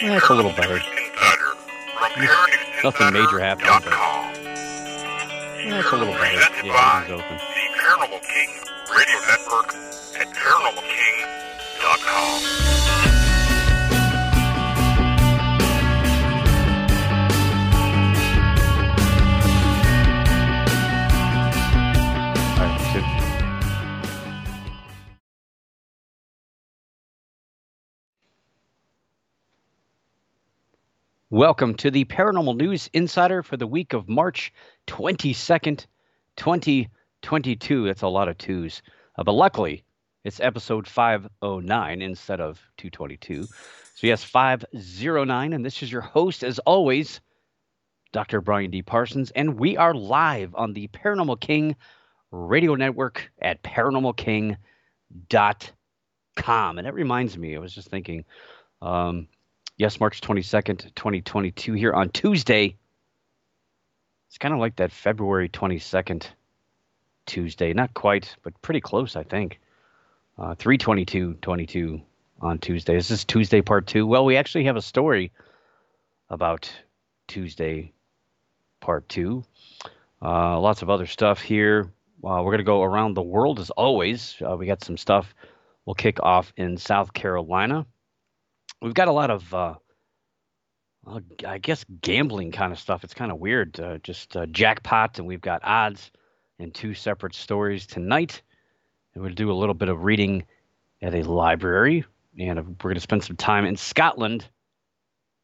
Eh, That's a little better. Nothing major happened. But... Eh, That's a little better. Yeah, everything's open. The Paranormal King Radio Network at paranormalking.com. Welcome to the Paranormal News Insider for the week of March 22nd, 2022. That's a lot of twos. Uh, but luckily, it's episode 509 instead of 222. So, yes, 509. And this is your host, as always, Dr. Brian D. Parsons. And we are live on the Paranormal King radio network at paranormalking.com. And that reminds me, I was just thinking, um, yes, March 22nd, 2022, here on Tuesday. It's kind of like that February 22nd Tuesday. Not quite, but pretty close, I think. Uh, 322 22 on Tuesday. This is Tuesday part two. Well, we actually have a story about Tuesday part two. Uh, lots of other stuff here. Uh, we're going to go around the world as always. Uh, we got some stuff. We'll kick off in South Carolina. We've got a lot of, uh, uh, I guess, gambling kind of stuff. It's kind of weird. Uh, just uh, jackpot, and we've got odds in two separate stories tonight. And we'll do a little bit of reading at a library. And we're going to spend some time in Scotland,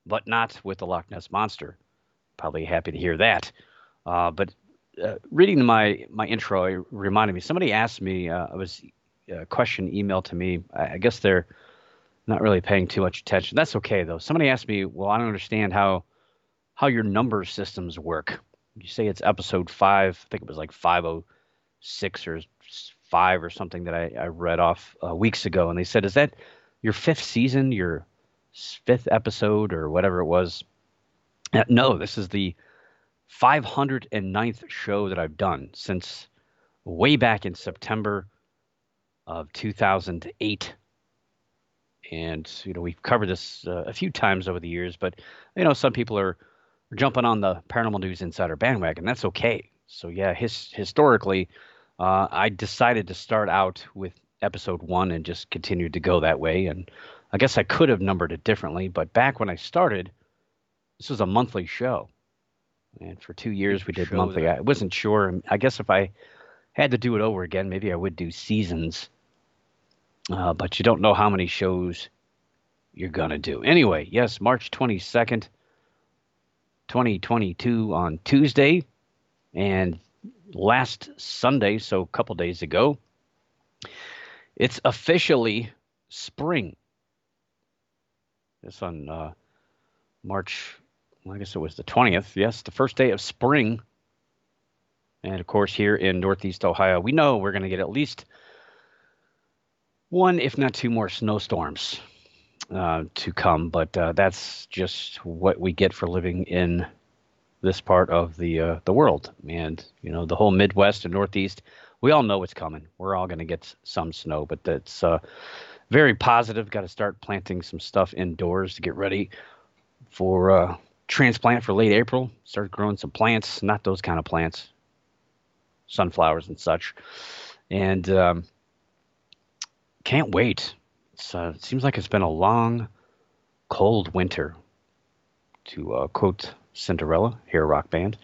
but not with the Loch Ness Monster. Probably happy to hear that. Uh, but uh, reading my my intro reminded me. Somebody asked me. Uh, it was a question emailed to me. I, I guess they're not really paying too much attention. That's okay though. Somebody asked me. Well, I don't understand how how your number systems work. You say it's episode five. I think it was like five oh six or five or something that I, I read off uh, weeks ago, and they said, "Is that your fifth season? Your fifth episode or whatever it was?" Uh, no, this is the 509th show that I've done since way back in September of 2008. And, you know, we've covered this uh, a few times over the years, but, you know, some people are, jumping on the Paranormal News Insider bandwagon. That's okay. So, yeah, his, historically, uh, I decided to start out with episode one and just continued to go that way. And I guess I could have numbered it differently, but back when I started, this was a monthly show. And for two years we did monthly. that. I wasn't sure. and I guess if I had to do it over again, maybe I would do seasons. Uh, but you don't know how many shows you're to do. Anyway, yes, March 22nd, 2022 on Tuesday. And last Sunday, so a couple days ago, it's officially spring. It's on uh, March, I guess it was the 20th. Yes, the first day of spring. And of course, here in Northeast Ohio, we know we're going to get at least one, if not two more snowstorms uh, to come. But uh, that's just what we get for living in this part of the uh, the world. And you know, the whole Midwest and Northeast, we all know what's coming. We're all going to get some snow, but that's uh, very positive. Got to start planting some stuff indoors to get ready for uh, transplant for late April. Start growing some plants, not those kind of plants, sunflowers and such. And um, can't wait. Uh, it seems like it's been a long, cold winter, to uh, quote Cinderella, Hair Rock Band.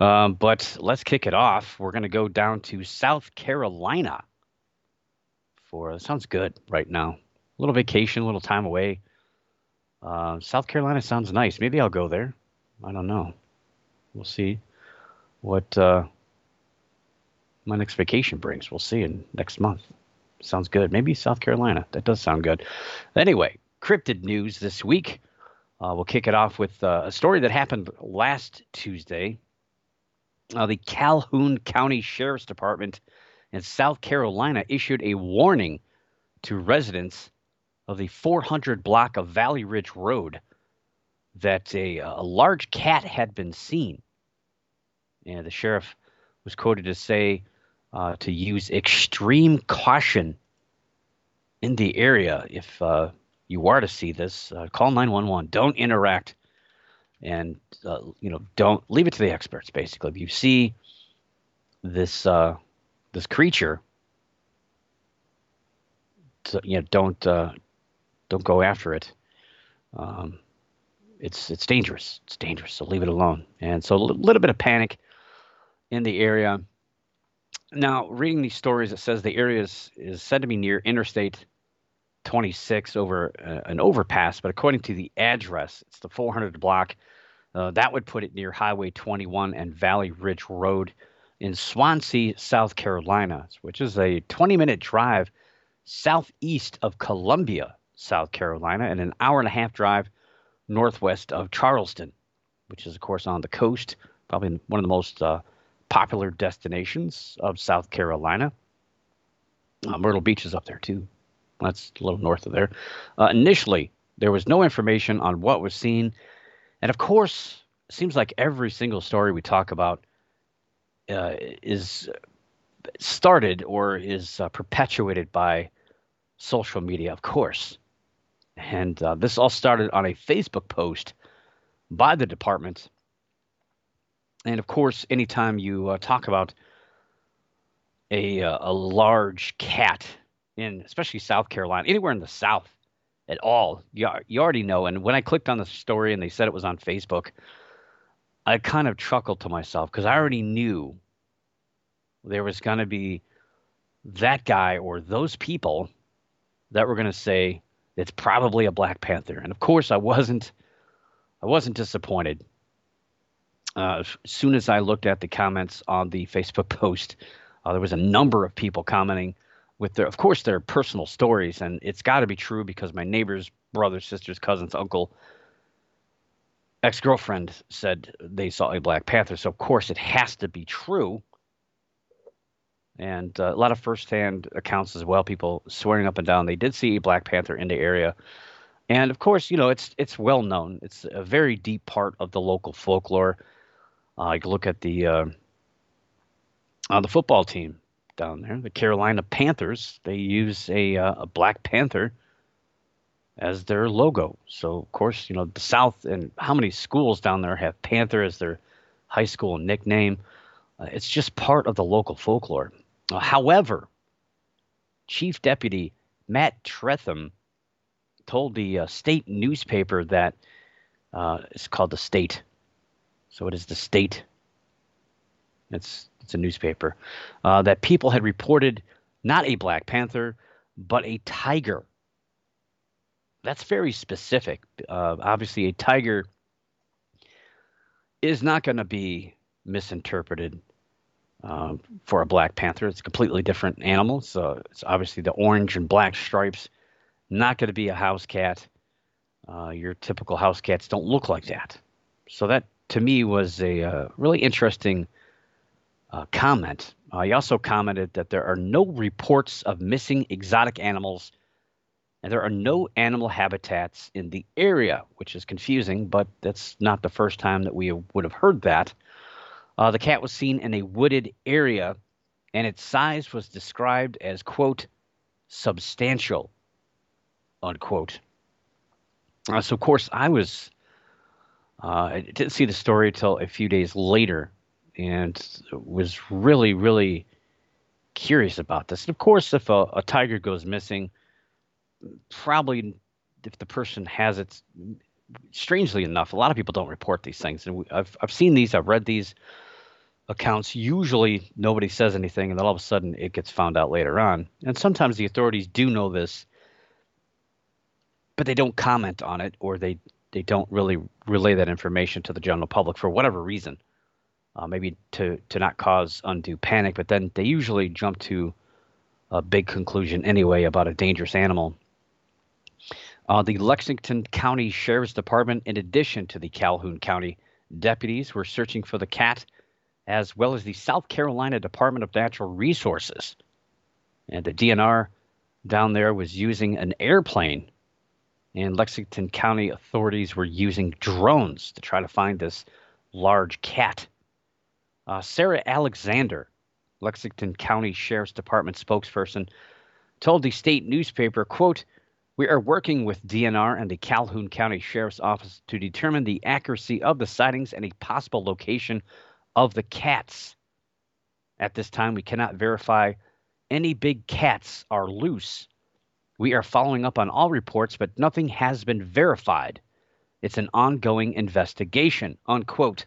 Um, but let's kick it off. We're going to go down to South Carolina for, sounds good right now. A little vacation, a little time away. Uh, South Carolina sounds nice. Maybe I'll go there. I don't know. We'll see what uh, my next vacation brings. We'll see in next month. Sounds good. Maybe South Carolina. That does sound good. Anyway, cryptid news this week. Uh, we'll kick it off with uh, a story that happened last Tuesday. Uh, the Calhoun County Sheriff's Department in South Carolina issued a warning to residents of the 400 block of Valley Ridge Road that a, a large cat had been seen. And the sheriff was quoted to say uh, to use extreme caution in the area if uh, you are to see this, uh, call 911. Don't interact, and uh, you know, don't leave it to the experts. Basically, if you see this uh, this creature, to, you know, don't uh, don't go after it. Um, it's it's dangerous. It's dangerous. So leave it alone. And so a little bit of panic in the area. Now, reading these stories, it says the area is, is said to be near Interstate 26 over uh, an overpass, but according to the address, it's the 400 block. Uh, that would put it near Highway 21 and Valley Ridge Road in Swansea, South Carolina, which is a 20 minute drive southeast of Columbia, South Carolina, and an hour and a half drive northwest of Charleston, which is, of course, on the coast, probably one of the most uh, popular destinations of South Carolina. Uh, Myrtle Beach is up there, too. That's a little north of there. Uh, initially, there was no information on what was seen. And of course, seems like every single story we talk about uh, is started or is uh, perpetuated by social media, of course. And uh, this all started on a Facebook post by the department. And of course, anytime you uh, talk about a, uh, a large cat in, especially South Carolina, anywhere in the South at all, you, you already know. And when I clicked on the story and they said it was on Facebook, I kind of chuckled to myself because I already knew there was going to be that guy or those people that were going to say, it's probably a Black Panther. And of course, I wasn't. I wasn't disappointed. Uh, as soon as I looked at the comments on the Facebook post, uh, there was a number of people commenting with their, of course, their personal stories, and it's got to be true because my neighbors, brother, sisters, cousins, uncle, ex-girlfriend said they saw a Black Panther. So of course, it has to be true and uh, a lot of firsthand accounts as well. People swearing up and down they did see a Black Panther in the area, and of course, you know it's it's well known. It's a very deep part of the local folklore. Uh, you look at the uh, uh, the football team down there, the Carolina Panthers. They use a uh, a Black Panther as their logo. So of course, you know the South and how many schools down there have Panther as their high school nickname. Uh, it's just part of the local folklore. However, Chief Deputy Matt Tretham told the uh, state newspaper that uh, it's called the State. So it is the State. It's it's a newspaper uh, that people had reported not a Black Panther but a tiger. That's very specific. Uh, obviously, a tiger is not going to be misinterpreted um, for a black panther. It's a completely different animal. So it's obviously the orange and black stripes. Not going to be a house cat. Uh, your typical house cats don't look like that. So that to me was a uh, really interesting uh, comment. Uh, he also commented that there are no reports of missing exotic animals and there are no animal habitats in the area, which is confusing, but that's not the first time that we would have heard that. Uh, the cat was seen in a wooded area, and its size was described as, quote, substantial, unquote. Uh, so, of course, I was, uh, I didn't see the story until a few days later and was really, really curious about this. And of course, if a, a tiger goes missing, probably if the person has it, strangely enough, a lot of people don't report these things. And I've, I've seen these, I've read these accounts, usually nobody says anything, and then all of a sudden it gets found out later on. And sometimes the authorities do know this, but they don't comment on it, or they they don't really relay that information to the general public for whatever reason. Uh, maybe to to not cause undue panic, but then they usually jump to a big conclusion anyway about a dangerous animal. Uh, the Lexington County Sheriff's Department, in addition to the Calhoun County deputies, were searching for the cat as well as the South Carolina Department of Natural Resources. And the DNR down there was using an airplane, and Lexington County authorities were using drones to try to find this large cat. Uh, Sarah Alexander, Lexington County Sheriff's Department spokesperson, told the state newspaper, quote, We are working with DNR and the Calhoun County Sheriff's Office to determine the accuracy of the sightings and a possible location of the cats. At this time, we cannot verify any big cats are loose. We are following up on all reports, but nothing has been verified. It's an ongoing investigation, unquote.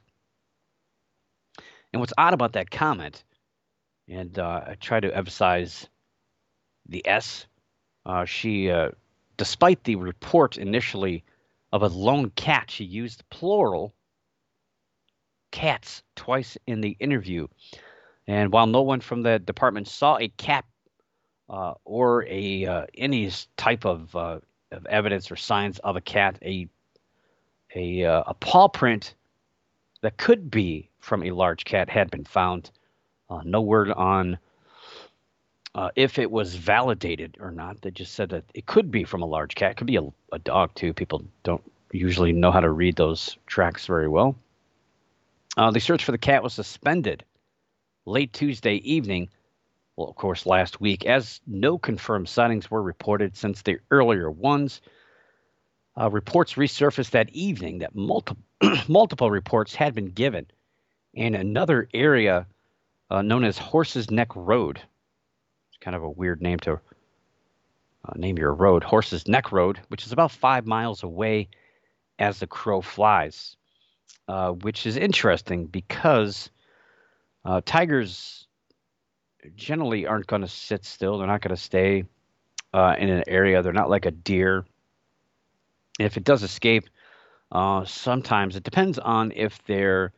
And what's odd about that comment, and uh, I try to emphasize the S, uh, she, uh, despite the report initially of a lone cat, she used plural cats twice in the interview. And while no one from the department saw a cat uh, or a uh, any type of, uh, of evidence or signs of a cat, a a, uh, a paw print that could be from a large cat had been found. Uh, no word on uh, if it was validated or not. They just said that it could be from a large cat. It could be a, a dog too. People don't usually know how to read those tracks very well. The search for the cat was suspended late Tuesday evening. Well, of course, last week, as no confirmed sightings were reported since the earlier ones. Uh, reports resurfaced that evening that multiple multiple reports had been given in another area uh, known as Horses Neck Road. It's kind of a weird name to uh, name your road, Horses Neck Road, which is about five miles away as the crow flies, uh, which is interesting because uh, tigers generally aren't going to sit still. They're not going to stay uh, in an area. They're not like a deer if it does escape, uh, sometimes it depends on if they're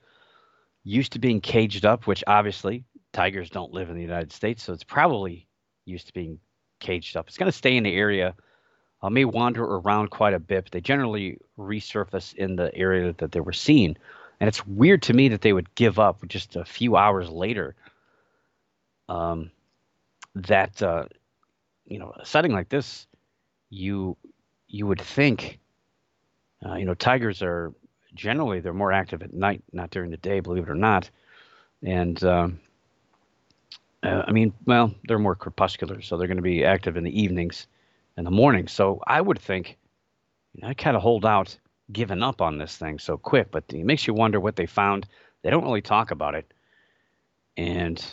used to being caged up, which obviously tigers don't live in the United States, so it's probably used to being caged up. It's going to stay in the area, uh, may wander around quite a bit, but they generally resurface in the area that they were seen. And it's weird to me that they would give up just a few hours later. Um, that uh, you know, a setting like this, you you would think uh, you know, tigers are generally they're more active at night, not during the day, believe it or not. And um, uh, I mean, well, they're more crepuscular, so they're going to be active in the evenings and the mornings. So I would think, you know, I kind of hold out, giving up on this thing so quick. But it makes you wonder what they found. They don't really talk about it, and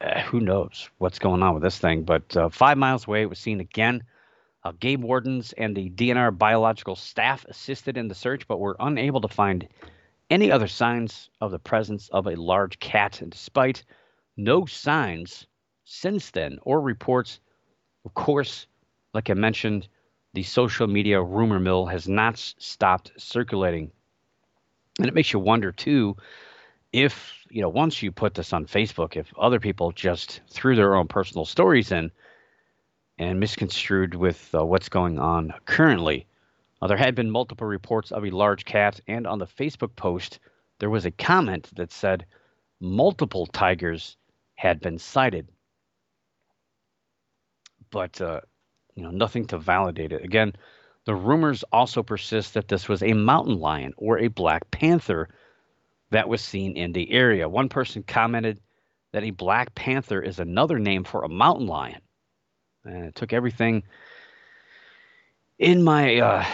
uh, who knows what's going on with this thing. But uh, five miles away, it was seen again uh, game wardens and the DNR biological staff assisted in the search, but were unable to find any other signs of the presence of a large cat. And despite no signs since then or reports, of course, like I mentioned, the social media rumor mill has not stopped circulating. And it makes you wonder, too, if, you know, once you put this on Facebook, if other people just threw their own personal stories in, and misconstrued with uh, what's going on currently. Uh, there had been multiple reports of a large cat, and on the Facebook post, there was a comment that said multiple tigers had been sighted. But, uh, you know, nothing to validate it. Again, the rumors also persist that this was a mountain lion or a black panther that was seen in the area. One person commented that a black panther is another name for a mountain lion and it took everything in my uh,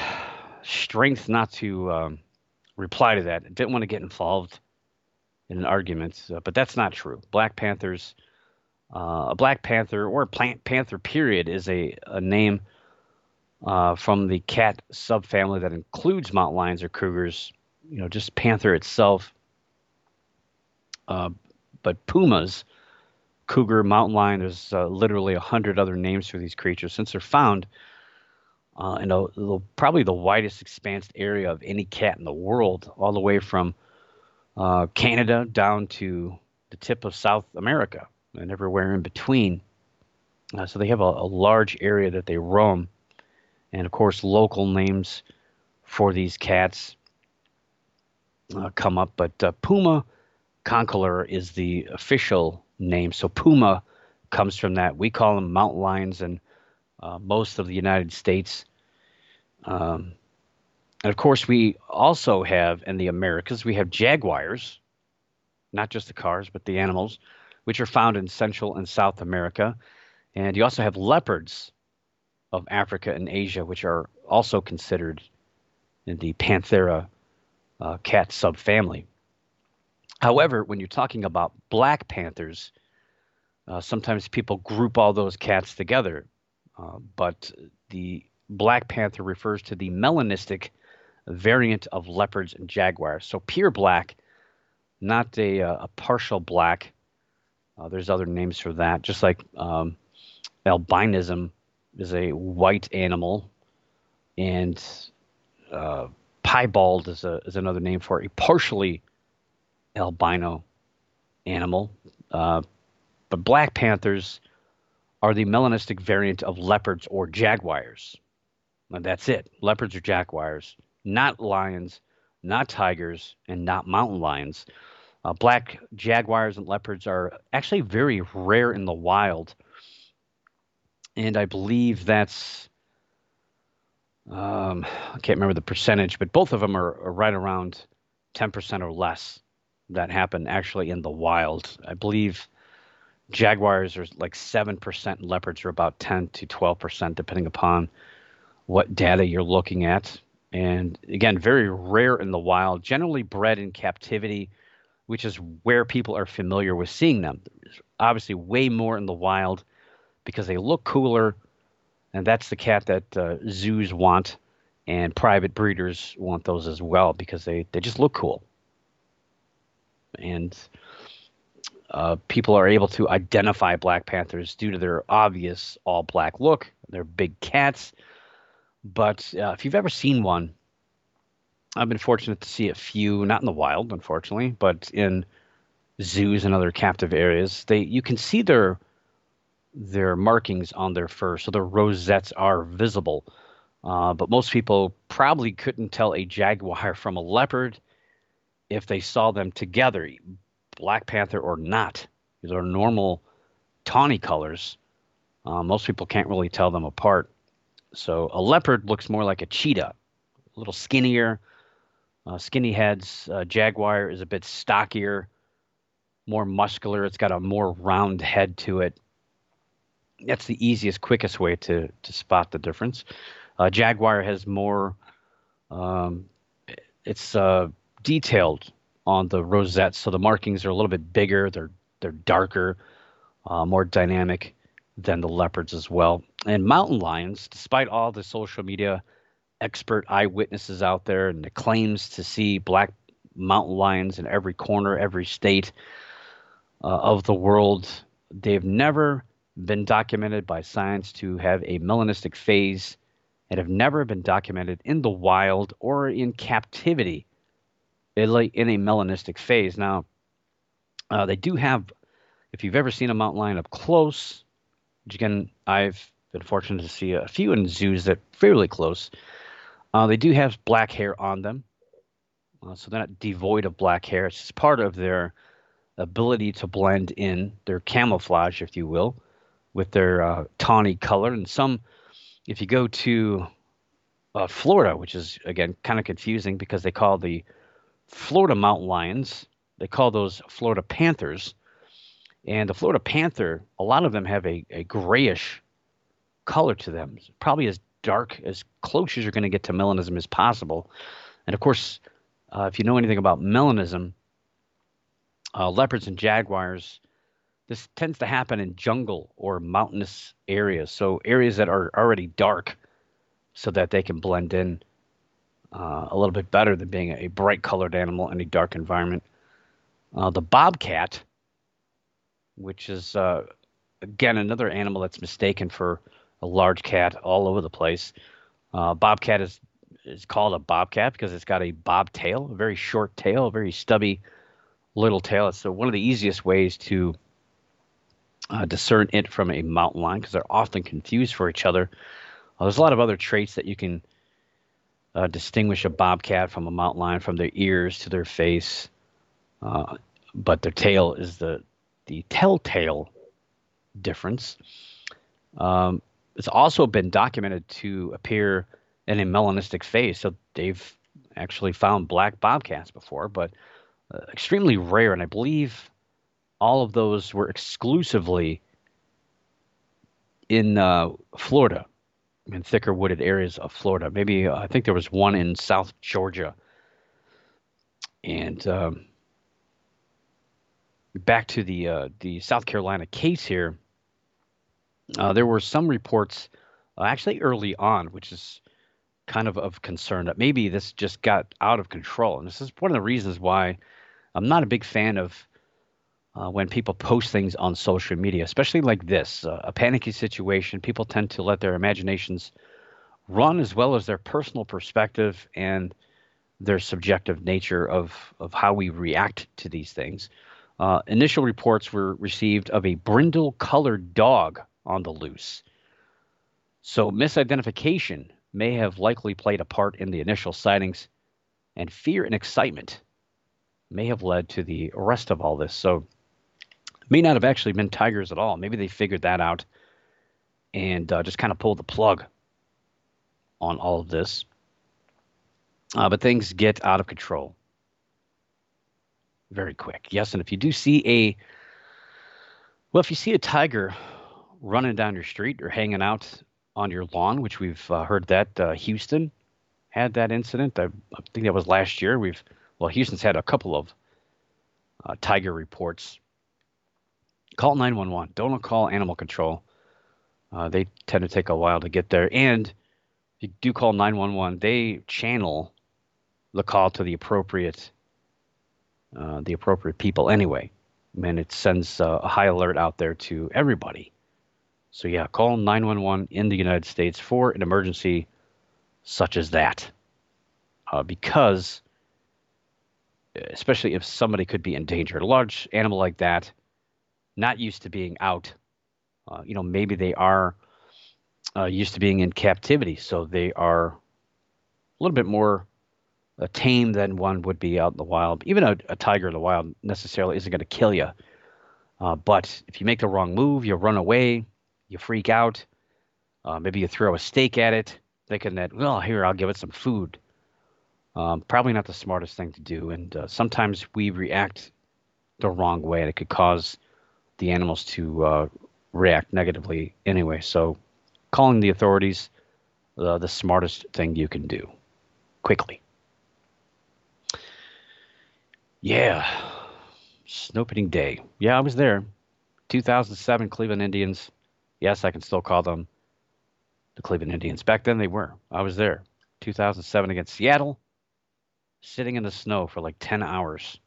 strength not to um, reply to that. I didn't want to get involved in an argument, uh, but that's not true. Black Panthers, uh, a Black Panther or a Panther period is a, a name uh, from the cat subfamily that includes mountain lions or cougars. You know, just panther itself. Uh, but pumas cougar, mountain lion. There's uh, literally a hundred other names for these creatures since they're found uh, in a, the, probably the widest expansed area of any cat in the world, all the way from uh, Canada down to the tip of South America and everywhere in between. Uh, so they have a, a, large area that they roam, and of course, local names for these cats uh, come up. But uh, Puma concolor is the official name. So puma comes from that. We call them mountain lions in uh, most of the United States. Um, and of course, we also have in the Americas, we have jaguars, not just the cars, but the animals, which are found in Central and South America. And you also have leopards of Africa and Asia, which are also considered in the Panthera uh, cat subfamily. However, when you're talking about black panthers, uh, sometimes people group all those cats together, uh, but the black panther refers to the melanistic variant of leopards and jaguars. So pure black, not a, uh, a partial black. Uh, there's other names for that, just like um, albinism is a white animal, and uh, piebald is, a, is another name for a partially albino animal. Uh, but black panthers are the melanistic variant of leopards or jaguars. And that's it. Leopards or jaguars, not lions, not tigers, and not mountain lions. Uh, black jaguars and leopards are actually very rare in the wild. And I believe that's, um, I can't remember the percentage, but both of them are, are right around 10% or less that happen actually in the wild. I believe jaguars are like 7%, leopards are about 10 to 12%, depending upon what data you're looking at. And again, very rare in the wild, generally bred in captivity, which is where people are familiar with seeing them. There's obviously, way more in the wild because they look cooler, and that's the cat that uh, zoos want, and private breeders want those as well because they, they just look cool and uh, people are able to identify Black Panthers due to their obvious all black look. They're big cats. But uh, if you've ever seen one, I've been fortunate to see a few, not in the wild, unfortunately, but in zoos and other captive areas. They you can see their their markings on their fur, so the rosettes are visible. Uh, but most people probably couldn't tell a jaguar from a leopard if they saw them together, Black Panther or not. These are normal tawny colors. Uh, most people can't really tell them apart. So a leopard looks more like a cheetah, a little skinnier, uh, skinny heads. Uh, jaguar is a bit stockier, more muscular. It's got a more round head to it. That's the easiest, quickest way to to spot the difference. Jaguar has more. Um, it's uh, detailed on the rosettes, so the markings are a little bit bigger. They're they're darker, uh, more dynamic than the leopards as well. And mountain lions, despite all the social media expert eyewitnesses out there and the claims to see black mountain lions in every corner, every state uh, of the world, they've never been documented by science to have a melanistic phase and have never been documented in the wild or in captivity in a melanistic phase. Now, uh, they do have, if you've ever seen a mountain lion up close, which again, I've been fortunate to see a few in zoos that fairly close. Uh, they do have black hair on them, uh, so they're not devoid of black hair. It's just part of their ability to blend in, their camouflage, if you will, with their uh, tawny color. And some, if you go to uh, Florida, which is again kind of confusing because they call the Florida mountain lions. They call those Florida panthers. And the Florida panther, a lot of them have a, a grayish color to them, probably as dark, as close as you're going to get to melanism as possible. And of course, uh, if you know anything about melanism, uh, leopards and jaguars, this tends to happen in jungle or mountainous areas. So areas that are already dark so that they can blend in uh, a little bit better than being a bright colored animal in a dark environment. Uh, the bobcat, which is uh, again another animal that's mistaken for a large cat all over the place. Uh, bobcat is is called a bobcat because it's got a bob tail, a very short tail, a very stubby little tail. It's one of the easiest ways to uh, discern it from a mountain lion because they're often confused for each other. Uh, there's a lot of other traits that you can uh, distinguish a bobcat from a mountain lion from their ears to their face, uh, but their tail is the the telltale difference. Um, it's also been documented to appear in a melanistic phase, so they've actually found black bobcats before, but uh, extremely rare, and I believe all of those were exclusively in uh, Florida in thicker wooded areas of Florida. Maybe uh, I think there was one in South Georgia. And um, back to the uh, the South Carolina case here, uh, there were some reports uh, actually early on, which is kind of of concern that maybe this just got out of control. And this is one of the reasons why I'm not a big fan of uh, when people post things on social media, especially like this, uh, a panicky situation. People tend to let their imaginations run as well as their personal perspective and their subjective nature of, of how we react to these things. Uh, initial reports were received of a brindle colored dog on the loose. So, misidentification may have likely played a part in the initial sightings, and fear and excitement may have led to the rest of all this. So, may not have actually been tigers at all. Maybe they figured that out and uh, just kind of pulled the plug on all of this. Uh, but things get out of control very quick. Yes, and if you do see a well, if you see a tiger running down your street or hanging out on your lawn, which we've uh, heard that uh, Houston had that incident. I, I, think that was last year. We've well, Houston's had a couple of uh, tiger reports. Call 911. Don't call animal control. Uh, they tend to take a while to get there. And if you do call 911, they channel the call to the appropriate uh, the appropriate people anyway. And it sends uh, a high alert out there to everybody. So yeah, call 911 in the United States for an emergency such as that, uh, because especially if somebody could be in danger, a large animal like that, not used to being out, uh, you know, maybe they are uh, used to being in captivity, so they are a little bit more uh, tame than one would be out in the wild. Even a, a tiger in the wild necessarily isn't going to kill you. Uh, but if you make the wrong move, you run away, you freak out, uh, maybe you throw a steak at it, thinking that, well, here, I'll give it some food. Um, probably not the smartest thing to do. And uh, sometimes we react the wrong way, and it could cause the animals to uh, react negatively anyway. So, calling the authorities uh, the smartest thing you can do quickly. Yeah, snow opening day. Yeah, I was there. 2007 Cleveland Indians. Yes, I can still call them the Cleveland Indians. Back then they were. I was there. 2007 against Seattle, sitting in the snow for like 10 hours.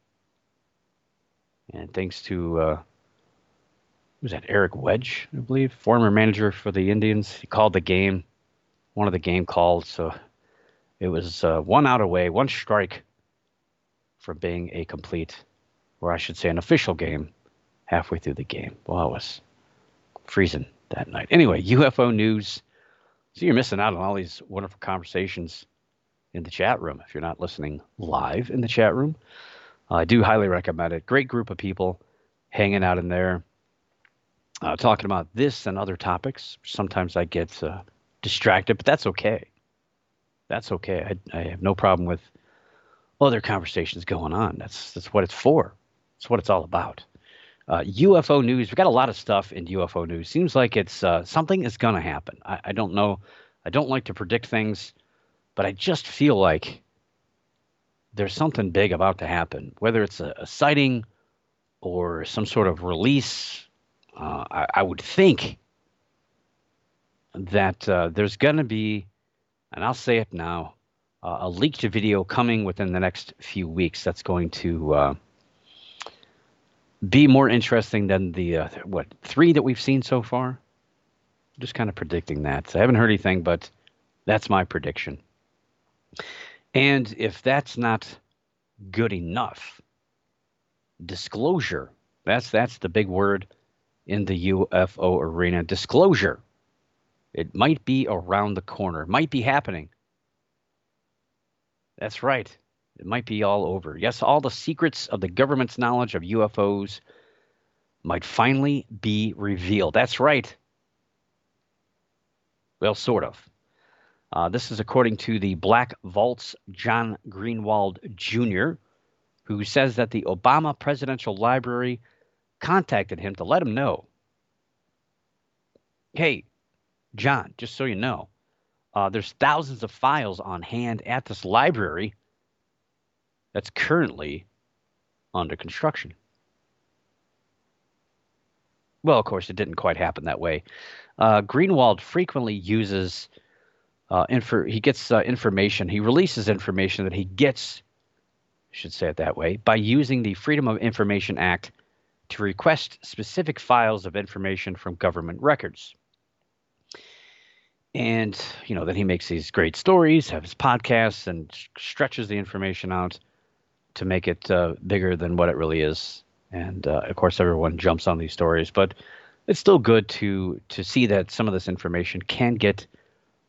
And thanks to, uh, was that Eric Wedge, I believe, former manager for the Indians. He called the game, one of the game calls. So it was uh, one out away, one strike from being a complete, or I should say, an official game halfway through the game. Well, I was freezing that night. Anyway, UFO news. So you're missing out on all these wonderful conversations in the chat room if you're not listening live in the chat room. I do highly recommend it. Great group of people hanging out in there, uh, talking about this and other topics. Sometimes I get uh, distracted, but that's okay. That's okay. I, I have no problem with other conversations going on. That's that's what it's for. That's what it's all about. Uh, UFO news. We've got a lot of stuff in UFO news. Seems like it's uh, something is going to happen. I, I don't know. I don't like to predict things, but I just feel like there's something big about to happen. Whether it's a, a sighting or some sort of release, uh, I, I, would think that uh, there's going to be, and I'll say it now, uh, a leaked video coming within the next few weeks that's going to uh, be more interesting than the uh, what three that we've seen so far. Just kind of predicting that. I haven't heard anything, but that's my prediction. And if that's not good enough, disclosure. That's that's the big word in the UFO arena. Disclosure. It might be around the corner. It might be happening that's right. It might be all over. Yes, all the secrets of the government's knowledge of UFOs might finally be revealed. That's right. Well, sort of. Uh, this is according to the Black Vault's John Greenwald Jr., who says that the Obama Presidential Library contacted him to let him know hey, John, just so you know, Uh, there's thousands of files on hand at this library that's currently under construction. Well, of course, it didn't quite happen that way. Uh, Greenwald frequently uses uh, infor- he gets uh, information. He releases information that he gets, should say it that way, by using the Freedom of Information Act to request specific files of information from government records. And you know, then he makes these great stories, have his podcasts, and stretches the information out to make it uh, bigger than what it really is. And uh, of course, everyone jumps on these stories, but it's still good to to see that some of this information can get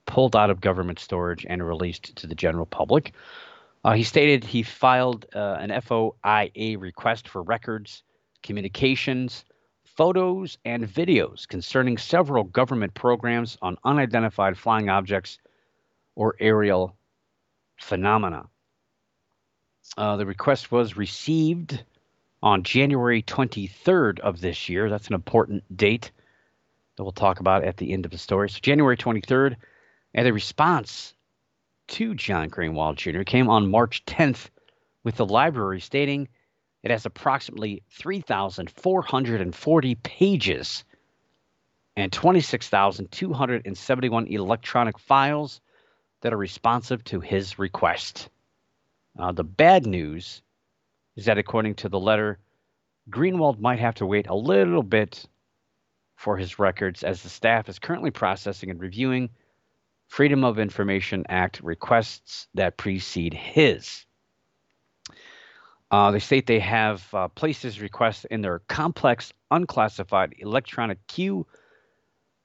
pulled out of government storage and released to the general public. Uh, he stated he filed uh, an FOIA request for records, communications, photos, and videos concerning several government programs on unidentified flying objects or aerial phenomena. Uh, the request was received on January 23rd of this year. That's an important date that we'll talk about at the end of the story. So, January 23rd, and the response to John Greenwald Jr. came on March 10th with the library stating it has approximately 3,440 pages and 26,271 electronic files that are responsive to his request. Uh, the bad news is that according to the letter, Greenwald might have to wait a little bit for his records as the staff is currently processing and reviewing Freedom of Information Act requests that precede his. Uh, they state they have uh, placed his request in their complex, unclassified electronic queue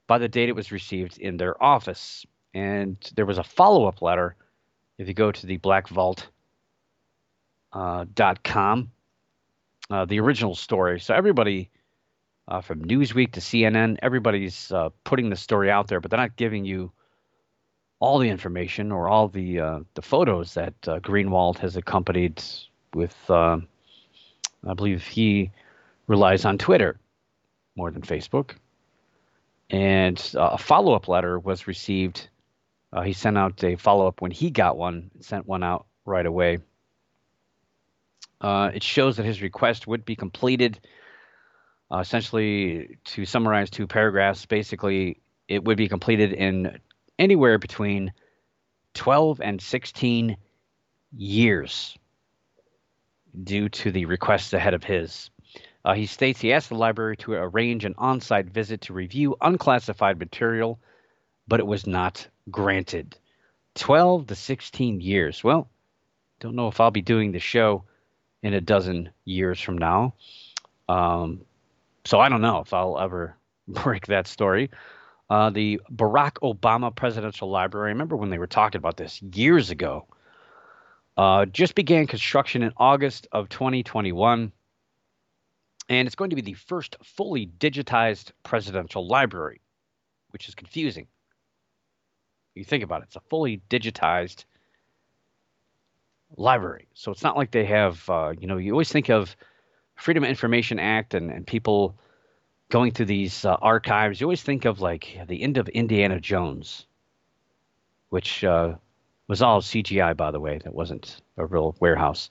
by the date it was received in their office. And there was a follow up letter. If you go to the blackvault.com, uh, uh, the original story. So everybody uh, from Newsweek to CNN, everybody's uh, putting the story out there, but they're not giving you all the information or all the uh, the photos that Greenwald has accompanied with. Uh, I believe he relies on Twitter more than Facebook. And uh, a follow up letter was received. Uh, he sent out a follow up when he got one, sent one out right away. Uh, it shows that his request would be completed. essentially, to summarize two paragraphs, basically, it would be completed in anywhere between 12 and 16 years due to the requests ahead of his. Uh, he states he asked the library to arrange an on site visit to review unclassified material, but it was not granted. 12 to 16 years. Well, don't know if I'll be doing the show in a dozen years from now. Um, so I don't know if I'll ever break that story. Uh, the Barack Obama Presidential Library, I remember when they were talking about this years ago, uh, just began construction in August of 2021. And it's going to be the first fully digitized presidential library, which is confusing. You think about it, it's a fully digitized library. So it's not like they have, uh, you know, you always think of Freedom of Information Act and, and people going through these uh, archives, you always think of like the end of Indiana Jones, which uh, was all CGI, by the way. That wasn't a real warehouse.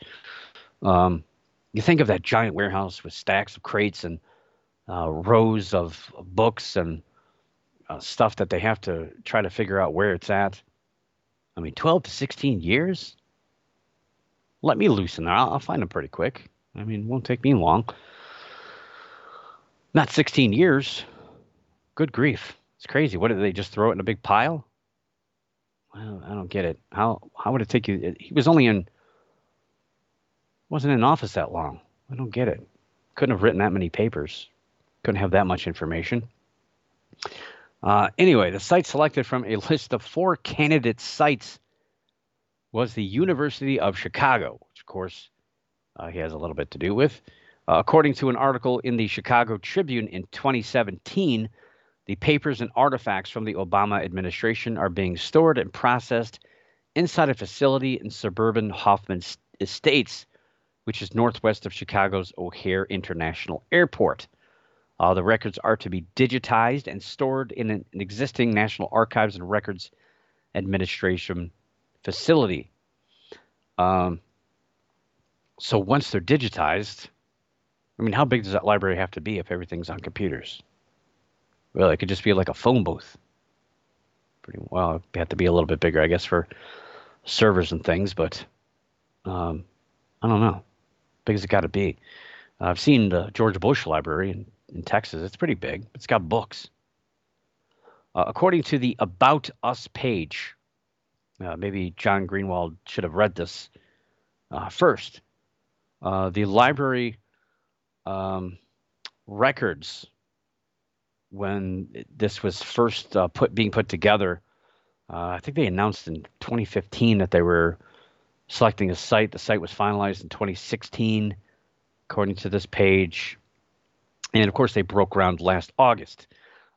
Um, you think of that giant warehouse with stacks of crates and uh, rows of books and uh, stuff that they have to try to figure out where it's at. I mean, 12 to 16 years? Let me loosen there. I'll, I'll find them pretty quick. I mean, it won't take me long. Not 16 years. Good grief. It's crazy. What did they just throw it in a big pile? I don't get it. How how would it take you? He was only in wasn't in office that long. I don't get it. Couldn't have written that many papers. Couldn't have that much information. Uh, anyway, the site selected from a list of four candidate sites was the University of Chicago, which of course uh, he has a little bit to do with. Uh, according to an article in the Chicago Tribune in 2017, the papers and artifacts from the Obama administration are being stored and processed inside a facility in suburban Hoffman Estates, which is northwest of Chicago's O'Hare International Airport. Uh, the records are to be digitized and stored in an, an existing National Archives and Records Administration facility. Um, so once they're digitized, I mean, how big does that library have to be if everything's on computers? Well, it could just be like a phone booth. Pretty well, it have to be a little bit bigger, I guess, for servers and things. But um, I don't know. Big as it got to be. Uh, I've seen the George Bush Library in, in Texas. It's pretty big. It's got books. Uh, according to the About Us page, uh, maybe John Greenewald should have read this uh, first. Uh, the library um, records when this was first uh, put being put together. Uh, I think they announced in 2015 that they were selecting a site. The site was finalized in 2016, according to this page, and of course they broke ground last August.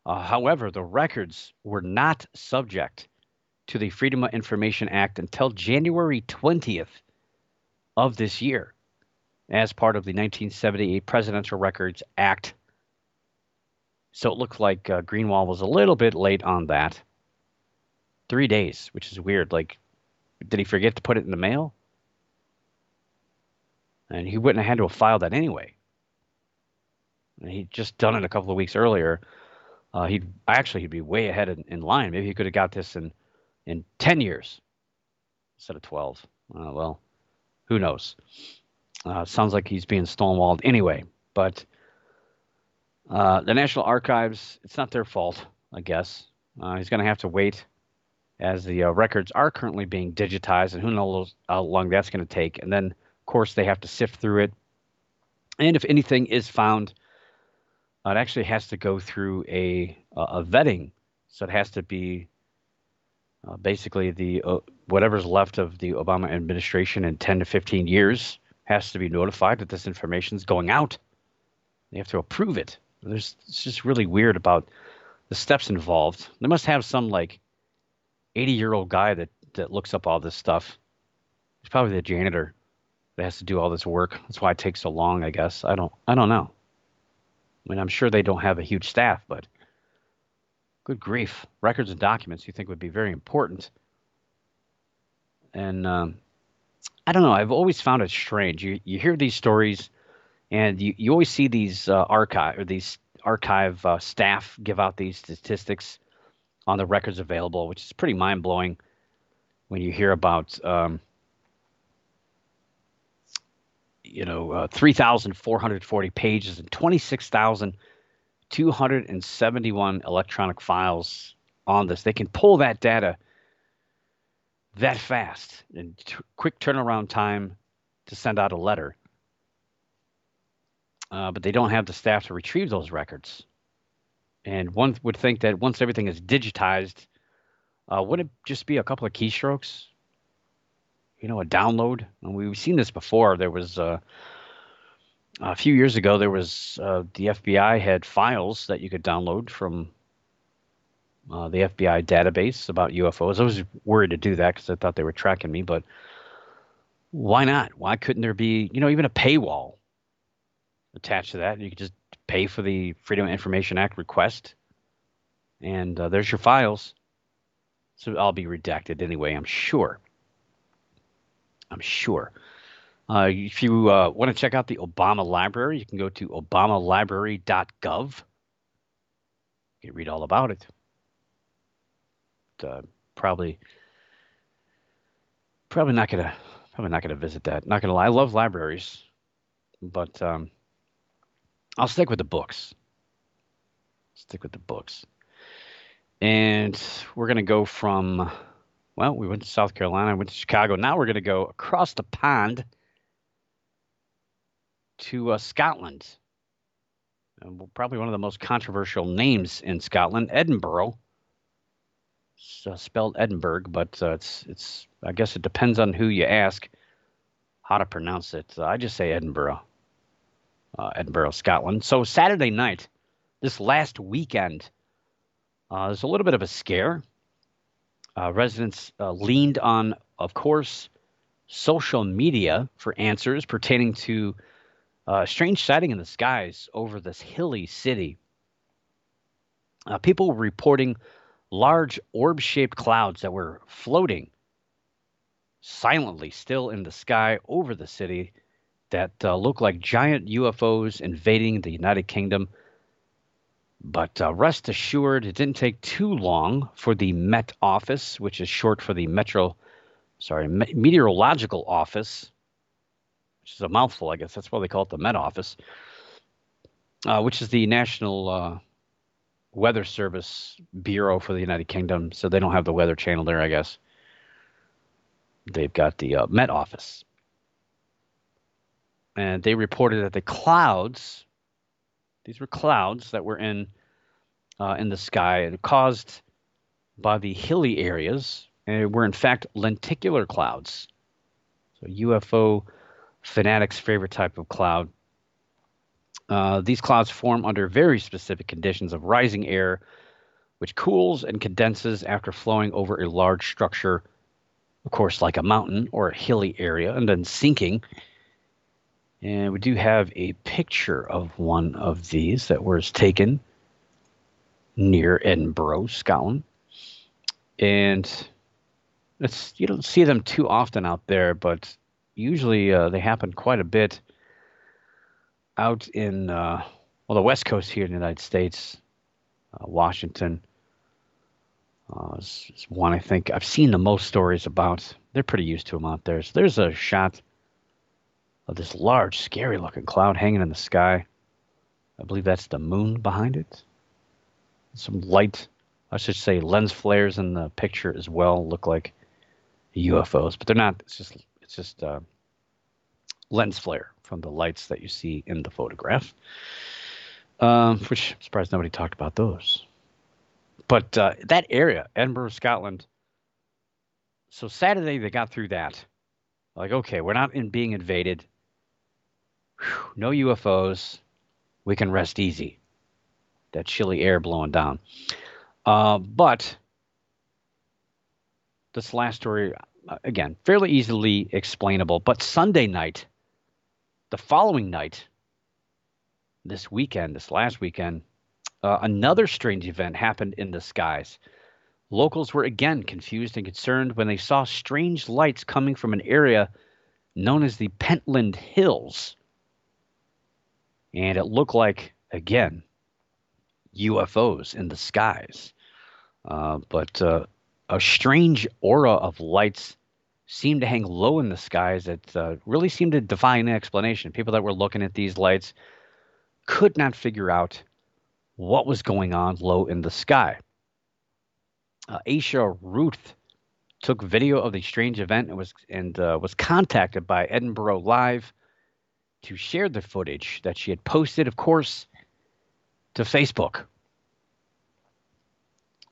Uh, however, the records were not subject to the Freedom of Information Act until January 20th of this year as part of the 1978 Presidential Records Act. So it looked like uh, Greenewald was a little bit late on that. Three days, which is weird. Like, did he forget to put it in the mail? And he wouldn't have had to have filed that anyway. And he'd just done it a couple of weeks earlier. Uh, he'd actually he'd be way ahead in, in, line. Maybe he could have got this in in ten years instead of twelve. Uh, well, who knows? Uh, sounds like he's being stonewalled anyway. But uh, the National Archives, it's not their fault, I guess. Uh, he's going to have to wait as the uh, records are currently being digitized, and who knows how long that's going to take. And then, of course, they have to sift through it. And if anything is found, uh, it actually has to go through a, a vetting. So it has to be uh, basically the whatever's left of the Obama administration in 10 to 15 years has to be notified that this information is going out. They have to approve it. There's it's just really weird about the steps involved. They must have some like 80 year old guy that that looks up all this stuff. He's probably the janitor that has to do all this work. That's why it takes so long, I guess. I don't I don't know. I mean, I'm sure they don't have a huge staff, but good grief, records and documents you think would be very important. And um, I don't know. I've always found it strange. You you hear these stories, and you, you always see these uh, archive or these archive uh, staff give out these statistics on the records available, which is pretty mind blowing when you hear about. Um, you know, uh, 3,440 pages and 26,271 electronic files on this. They can pull that data that fast and t- quick turnaround time to send out a letter. Uh, but they don't have the staff to retrieve those records. And one would think that once everything is digitized, uh, would it just be a couple of keystrokes? You know, a download. And we've seen this before. There was uh, a few years ago. There was uh, the FBI had files that you could download from uh, the FBI database about UFOs. I was worried to do that because I thought they were tracking me, but why not? Why couldn't there be, you know, even a paywall attached to that? You can just pay for the Freedom of Information Act request, and uh, there's your files. So I'll be redacted anyway, I'm sure. I'm sure. Uh, if you uh, want to check out the Obama Library, you can go to obamalibrary.gov. You can read all about it uh, probably probably not gonna probably not gonna visit that. Not gonna lie, I love libraries, but um, I'll stick with the books. Stick with the books, and we're gonna go from well, we went to South Carolina, we went to Chicago. Now we're gonna go across the pond to uh, Scotland. probably one of the most controversial names in Scotland, Edinburgh it's uh, spelled Edinburgh, but uh, it's it's. I guess it depends on who you ask how to pronounce it. Uh, I just say Edinburgh, uh, Edinburgh, Scotland. So Saturday night, this last weekend, uh, there's a little bit of a scare. Uh, residents leaned on, of course, social media for answers pertaining to a strange sighting in the skies over this hilly city. people were reporting large orb shaped clouds that were floating silently still in the sky over the city that uh, looked like giant UFOs invading the United Kingdom. But uh, rest assured, it didn't take too long for the Met Office, which is short for the Metro, sorry, Me- Meteorological Office, which is a mouthful, I guess. That's why they call it the Met Office, uh, which is the National uh, Weather Service Bureau for the United Kingdom. So they don't have the Weather Channel there, I guess. They've got the uh, Met Office. And they reported that the clouds, these were clouds that were in uh, in the sky and caused by the hilly areas, and were in fact lenticular clouds. So UFO fanatics' favorite type of cloud. Uh, these clouds form under very specific conditions of rising air, which cools and condenses after flowing over a large structure of course, like a mountain or a hilly area, and then sinking. And we do have a picture of one of these that was taken near Edinburgh, Scotland. And it's you don't see them too often out there, but usually uh, they happen quite a bit out in uh, well the west coast here in the United States, uh, Washington, uh, it's, one I think I've seen the most stories about. They're pretty used to them out there. So there's a shot of this large, scary looking cloud hanging in the sky. I believe that's the moon behind it. Some light, I should say, lens flares in the picture as well look like UFOs, but they're not. It's just it's just uh, lens flare from the lights that you see in the photograph. Um, which I'm surprised nobody talked about those. But uh, that area, Edinburgh, Scotland. So Saturday they got through that. Like, okay, we're not in being invaded. No UFOs. We can rest easy. That chilly air blowing down. Uh, but this last story, uh, again, fairly easily explainable. But Sunday night, the following night, this weekend, this last weekend, uh, another strange event happened in the skies. Locals were again confused and concerned when they saw strange lights coming from an area known as the Pentland Hills. And it looked like, again, UFOs in the skies. Uh, but uh, a strange aura of lights seemed to hang low in the skies that uh, really seemed to defy any explanation. People that were looking at these lights could not figure out what was going on low in the sky. Uh, Aisha Ruth took video of the strange event and was and uh, was contacted by Edinburgh Live to share the footage that she had posted, of course, to Facebook.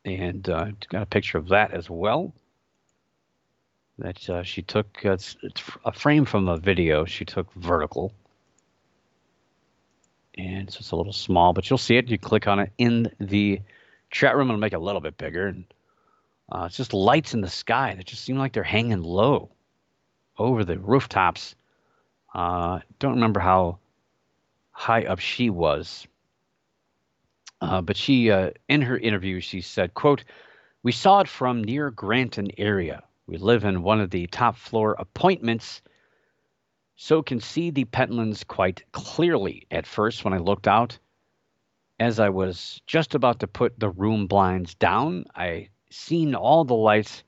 And uh, got a picture of that as well. That uh, she took. Uh, it's, it's a frame from a video she took vertical and so it's a little small, but you'll see it. You click on it in the chat room. It'll make it a little bit bigger. And uh, it's just lights in the sky that just seem like they're hanging low over the rooftops. Uh, don't remember how high up she was, uh, but she, uh, in her interview, she said, "quote We saw it from near Granton area. We live in one of the top floor appointments." so can see the Pentlands quite clearly at first when I looked out. As I was just about to put the room blinds down, I seen all the lights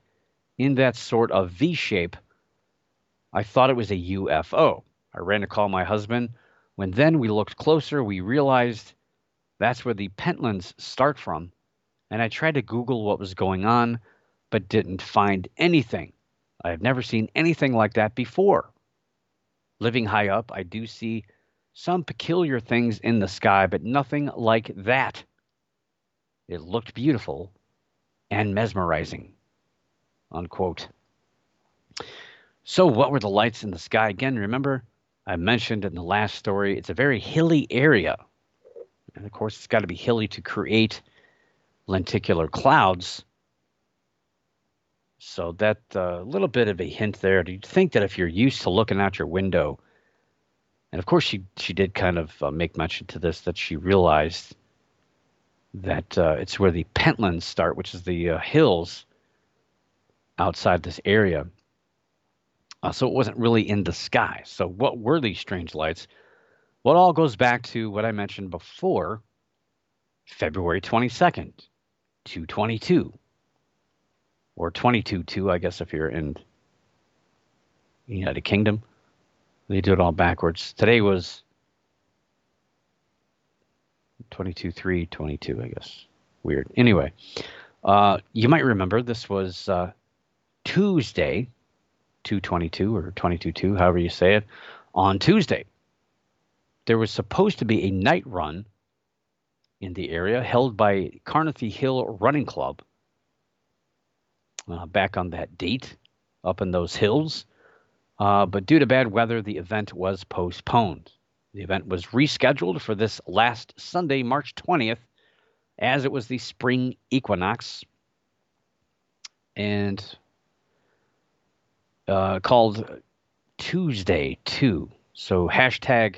in that sort of V shape. I thought it was a UFO. I ran to call my husband. When then we looked closer, we realized that's where the Pentlands start from. And I tried to Google what was going on, but didn't find anything. I have never seen anything like that before living high up, I do see some peculiar things in the sky, but nothing like that. It looked beautiful and mesmerizing. Unquote. So, what were the lights in the sky? Again, remember, I mentioned in the last story, it's a very hilly area. And of course, it's got to be hilly to create lenticular clouds. So that uh, little bit of a hint there. Do you think that if you're used to looking out your window, and of course she she did kind of uh, make mention to this that she realized that uh, it's where the Pentlands start, which is the uh, hills outside this area. Uh, so it wasn't really in the sky. So what were these strange lights? Well, it all goes back to what I mentioned before, February 22nd, 222, or 22-2, I guess if you're in United Kingdom. They do it all backwards. Today was 22 3 22 i guess weird anyway uh, you might remember this was uh, tuesday 222 or 22 2 however you say it on tuesday. There was supposed to be a night run in the area held by Carnethy hill running club uh, back on that date up in those hills uh, but due to bad weather the event was postponed. The event was rescheduled for this last Sunday, March 20th, as it was the spring equinox. And uh, called Twosday 2. So hashtag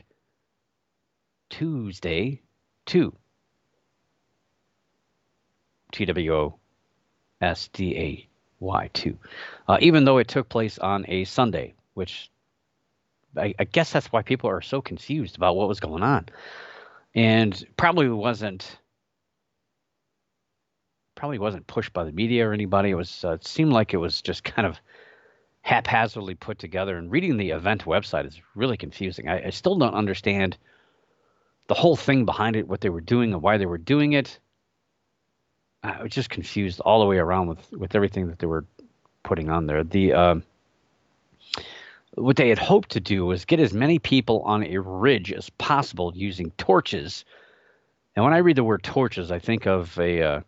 Twosday 2. T W O S D A Y 2. Uh, even though it took place on a Sunday, which I, I guess that's why people are so confused about what was going on, and probably wasn't probably wasn't pushed by the media or anybody. It was uh, it seemed like it was just kind of haphazardly put together. And reading the event website is really confusing. I, I still don't understand the whole thing behind it, what they were doing and why they were doing it. I was just confused all the way around with with everything that they were putting on there. The um, what they had hoped to do was get as many people on a ridge as possible using torches. And when I read the word torches, I think of a uh,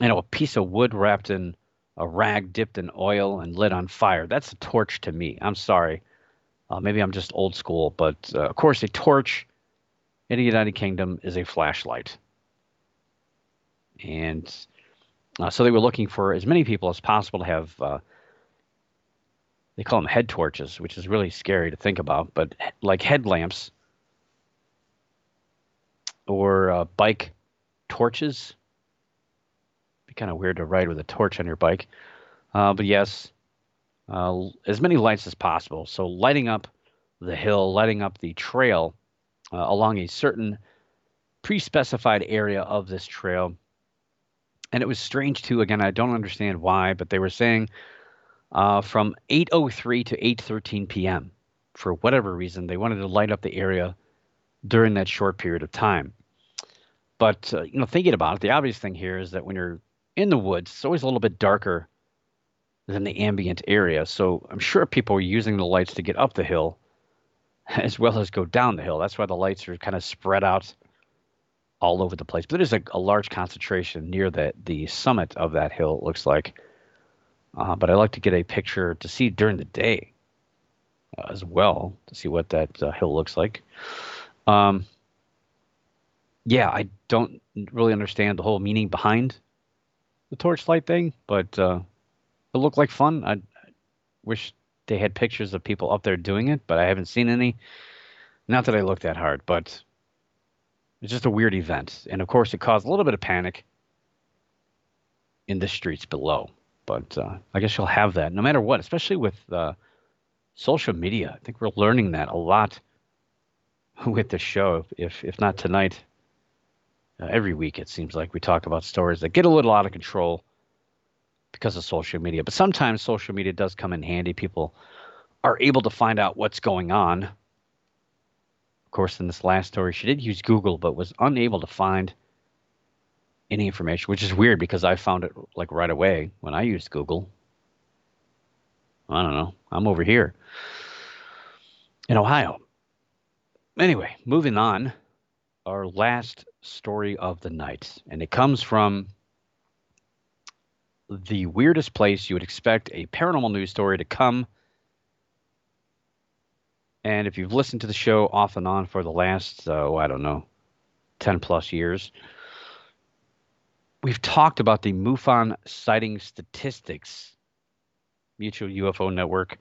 you know a piece of wood wrapped in a rag dipped in oil and lit on fire. That's a torch to me. I'm sorry. Uh, maybe I'm just old school, but uh, of course, a torch in the United Kingdom is a flashlight. And uh, so they were looking for as many people as possible to have uh, they call them head torches, which is really scary to think about, but like headlamps or uh, bike torches. Kind of weird to ride with a torch on your bike, uh, but yes, uh, as many lights as possible. So lighting up the hill, lighting up the trail uh, along a certain pre-specified area of this trail. And it was strange too. Again, I don't understand why, but they were saying uh, from 8:03 to 8:13 p.m. For whatever reason, they wanted to light up the area during that short period of time. But uh, you know, thinking about it, the obvious thing here is that when you're in the woods, it's always a little bit darker than the ambient area. So I'm sure people are using the lights to get up the hill as well as go down the hill. That's why the lights are kind of spread out all over the place. But there's a, a large concentration near the the summit of that hill. It looks like uh, but I like to get a picture to see during the day uh, as well to see what that uh, hill looks like. Um, yeah, I don't really understand the whole meaning behind the torchlight thing, but uh, it looked like fun. I, I wish they had pictures of people up there doing it, but I haven't seen any. Not that I looked that hard, but it's just a weird event. And of course, it caused a little bit of panic in the streets below. But uh, I guess you'll have that no matter what, especially with uh, social media. I think we're learning that a lot with the show. If if not tonight, uh, every week it seems like we talk about stories that get a little out of control because of social media. But sometimes social media does come in handy. People are able to find out what's going on. Of course, in this last story, she did use Google, but was unable to find any information, which is weird because I found it like right away when I used Google. I don't know. I'm over here in Ohio. Anyway, moving on. Our last story of the night, and it comes from the weirdest place you would expect a paranormal news story to come. And if you've listened to the show off and on for the last, oh, I don't know, 10 plus years, we've talked about the MUFON sighting statistics, Mutual UFO Network,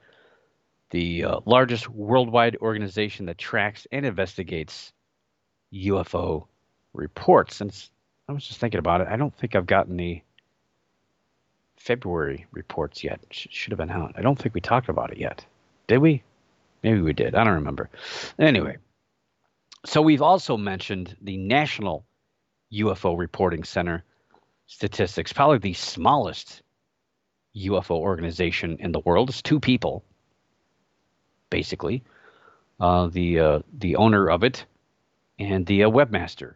the uh, largest worldwide organization that tracks and investigates UFO reports. Since I was just thinking about it. I don't think I've gotten the February reports yet. Sh- should have been out. I don't think we talked about it yet. Did we? Maybe we did. I don't remember. Anyway, so we've also mentioned the National UFO Reporting Center statistics, probably the smallest UFO organization in the world. It's two people, basically. Uh, the uh, the owner of it and the uh, webmaster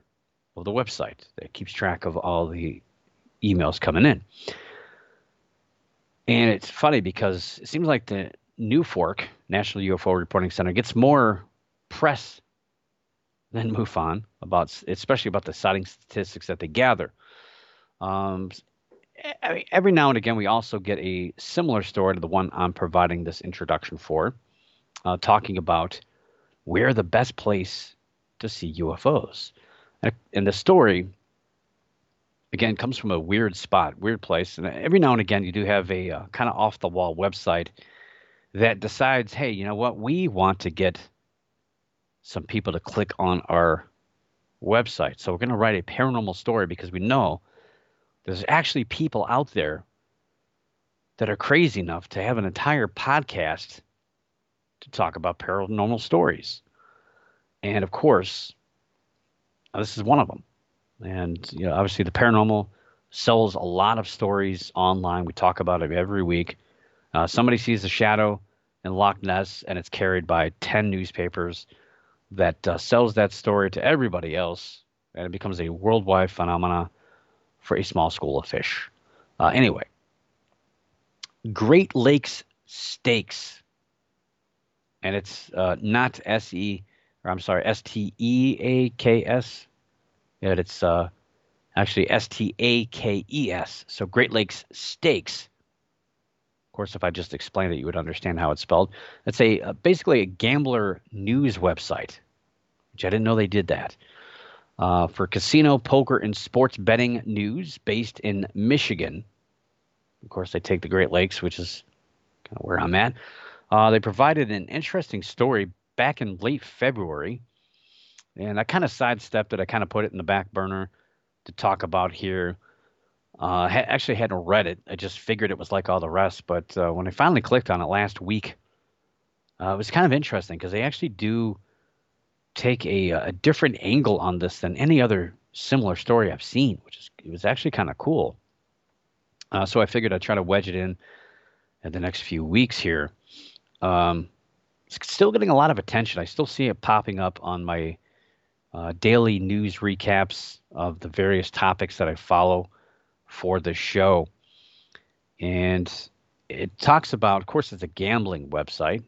of the website that keeps track of all the emails coming in. And it's funny because it seems like the NUFORC National UFO Reporting Center gets more press than MUFON about, especially about the sighting statistics that they gather. Um, every now and again, we also get a similar story to the one I'm providing this introduction for, uh, talking about where the best place to see UFOs. And the story, again, comes from a weird spot, weird place. And every now and again, you do have a uh, kind of off the wall website that decides, hey, you know what? We want to get some people to click on our website. So we're going to write a paranormal story because we know there's actually people out there that are crazy enough to have an entire podcast to talk about paranormal stories. And of course, this is one of them. And you know, obviously, the paranormal sells a lot of stories online. We talk about it every week. Uh, somebody sees a shadow in Loch Ness, and it's carried by ten newspapers that uh, sells that story to everybody else, and it becomes a worldwide phenomenon for a small school of fish. Uh, anyway, Great Lakes Stakes, and it's uh, not S E, or I'm sorry, S T E A K S. Yeah, it's uh, actually S T A K E S. So Great Lakes Stakes. Of course, if I just explained it, you would understand how it's spelled. It's a uh, basically a gambler news website, which I didn't know they did that uh, for casino, poker, and sports betting news based in Michigan. Of course, they take the Great Lakes, which is kind of where I'm at. Uh, they provided an interesting story back in late February, and I kind of sidestepped it. I kind of put it in the back burner to talk about here. Uh, ha- actually hadn't read it. I just figured it was like all the rest. But uh, when I finally clicked on it last week, uh, it was kind of interesting because they actually do take a, a different angle on this than any other similar story I've seen, which is it was actually kind of cool. Uh, so I figured I'd try to wedge it in in the next few weeks here. Um, it's still getting a lot of attention. I still see it popping up on my uh, daily news recaps of the various topics that I follow for the show. And it talks about, of course, it's a gambling website.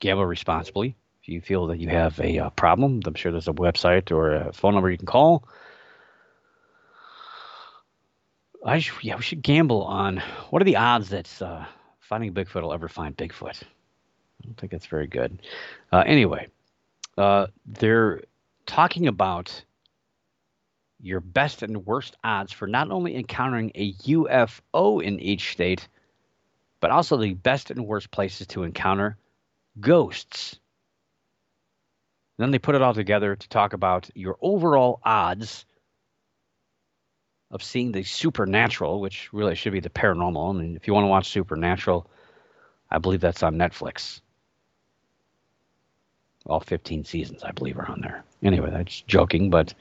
Gamble responsibly. If you feel that you have a uh, problem, I'm sure there's a website or a phone number you can call. I yeah, we should gamble on what are the odds that uh, finding Bigfoot will ever find Bigfoot. I don't think that's very good. Uh, anyway, uh, they're talking about your best and worst odds for not only encountering a UFO in each state, but also the best and worst places to encounter ghosts. Then they put it all together to talk about your overall odds of seeing the supernatural, which really should be the paranormal. I mean, if you want to watch Supernatural, I believe that's on Netflix. All 15 seasons, I believe, are on there. Anyway, that's joking, but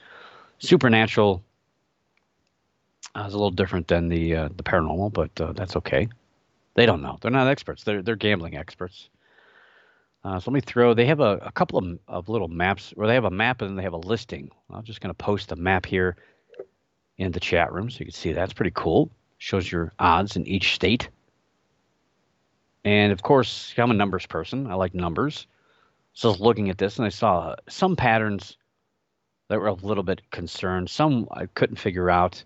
Supernatural uh, is a little different than the uh, the paranormal, but uh, that's okay. They don't know. They're not experts. They're they're gambling experts. Uh, so let me throw. They have a, a couple of, of little maps, or they have a map and then they have a listing. I'm just going to post a map here in the chat room so you can see that's pretty cool. Shows your odds in each state. And of course, I'm a numbers person. I like numbers. So I was looking at this and I saw some patterns that were a little bit concerned. Some I couldn't figure out.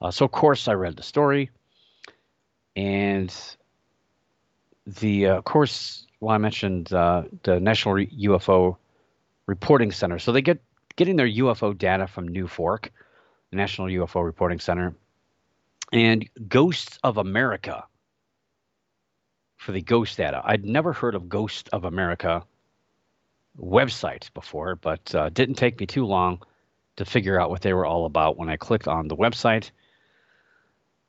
Uh, so of course I read the story, and the uh, of course well, I mentioned uh, the National UFO Reporting Center. So they get getting their UFO data from NUFORC, the National UFO Reporting Center, and Ghosts of America for the ghost data. I'd never heard of Ghost of America website before, but uh, didn't take me too long to figure out what they were all about when I clicked on the website.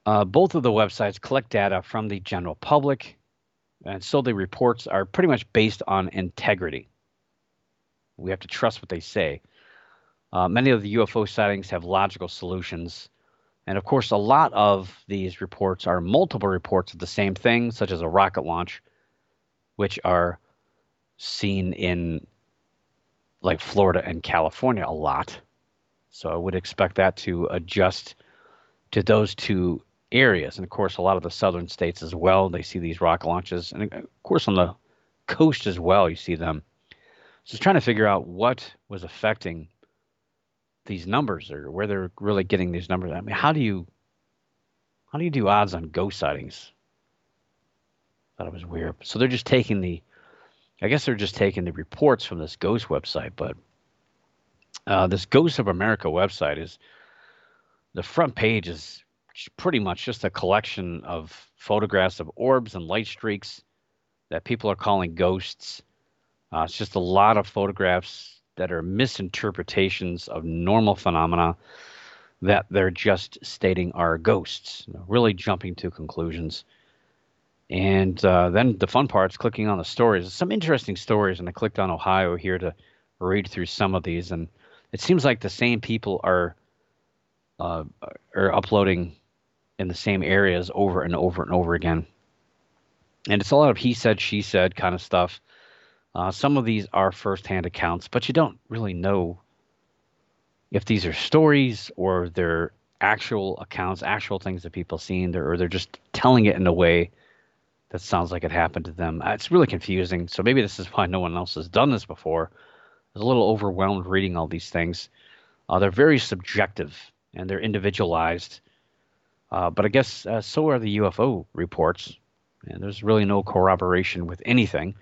Uh, both of the websites collect data from the general public, and so the reports are pretty much based on integrity. We have to trust what they say. Uh, many of the UFO sightings have logical solutions. And of course, a lot of these reports are multiple reports of the same thing, such as a rocket launch, which are seen in like Florida and California a lot. So I would expect that to adjust to those two areas. And of course, a lot of the southern states as well, they see these rocket launches. And of course, on the coast as well, you see them. So trying to figure out what was affecting these numbers or where they're really getting these numbers. I mean, how do you how do you do odds on ghost sightings? Thought it was weird. So they're just taking the I guess they're just taking the reports from this ghost website, but uh, this Ghost of America website is the front page is pretty much just a collection of photographs of orbs and light streaks that people are calling ghosts. Uh, it's just a lot of photographs that are misinterpretations of normal phenomena that they're just stating are ghosts, really jumping to conclusions. And uh, then the fun part is clicking on the stories. Some interesting stories, and I clicked on Ohio here to read through some of these, and it seems like the same people are uh, are uploading in the same areas over and over and over again. And it's a lot of he said, she said kind of stuff. Uh, some of these are firsthand accounts, but you don't really know if these are stories or they're actual accounts, actual things that people seen, or they're just telling it in a way that sounds like it happened to them. Uh, it's really confusing. So maybe this is why no one else has done this before. I was a little overwhelmed reading all these things. Uh, they're very subjective and they're individualized. Uh, but I guess uh, so are the UFO reports. And there's really no corroboration with anything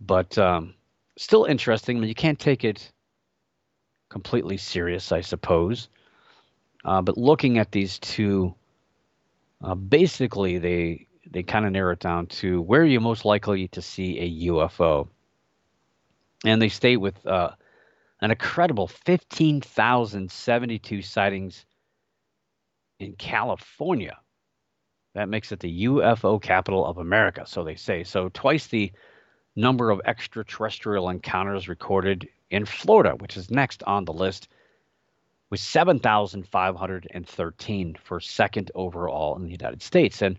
but um, still interesting. You can't take it completely serious, I suppose. Uh, but looking at these two, uh, basically they they kind of narrow it down to where are you most likely to see a UFO, and they state with uh, an incredible fifteen thousand seventy two sightings in California. That makes it the UFO capital of America, so they say. So twice the number of extraterrestrial encounters recorded in Florida, which is next on the list, with 7,513 for second overall in the United States. And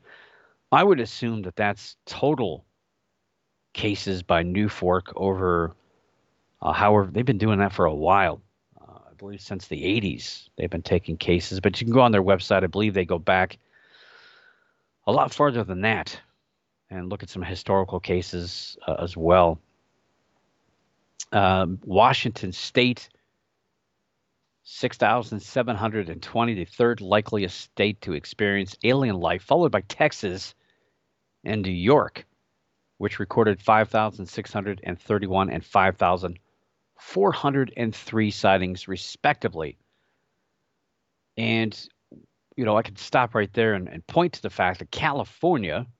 I would assume that that's total cases by NUFORC over, uh, however, they've been doing that for a while. Uh, I believe since the 80s, they've been taking cases. But you can go on their website. I believe they go back a lot farther than that and look at some historical cases uh, as well. Um, Washington State, 6,720, the third likeliest state to experience alien life, followed by Texas and New York, which recorded 5,631 and 5,403 sightings, respectively. And, you know, I could stop right there and, and point to the fact that California –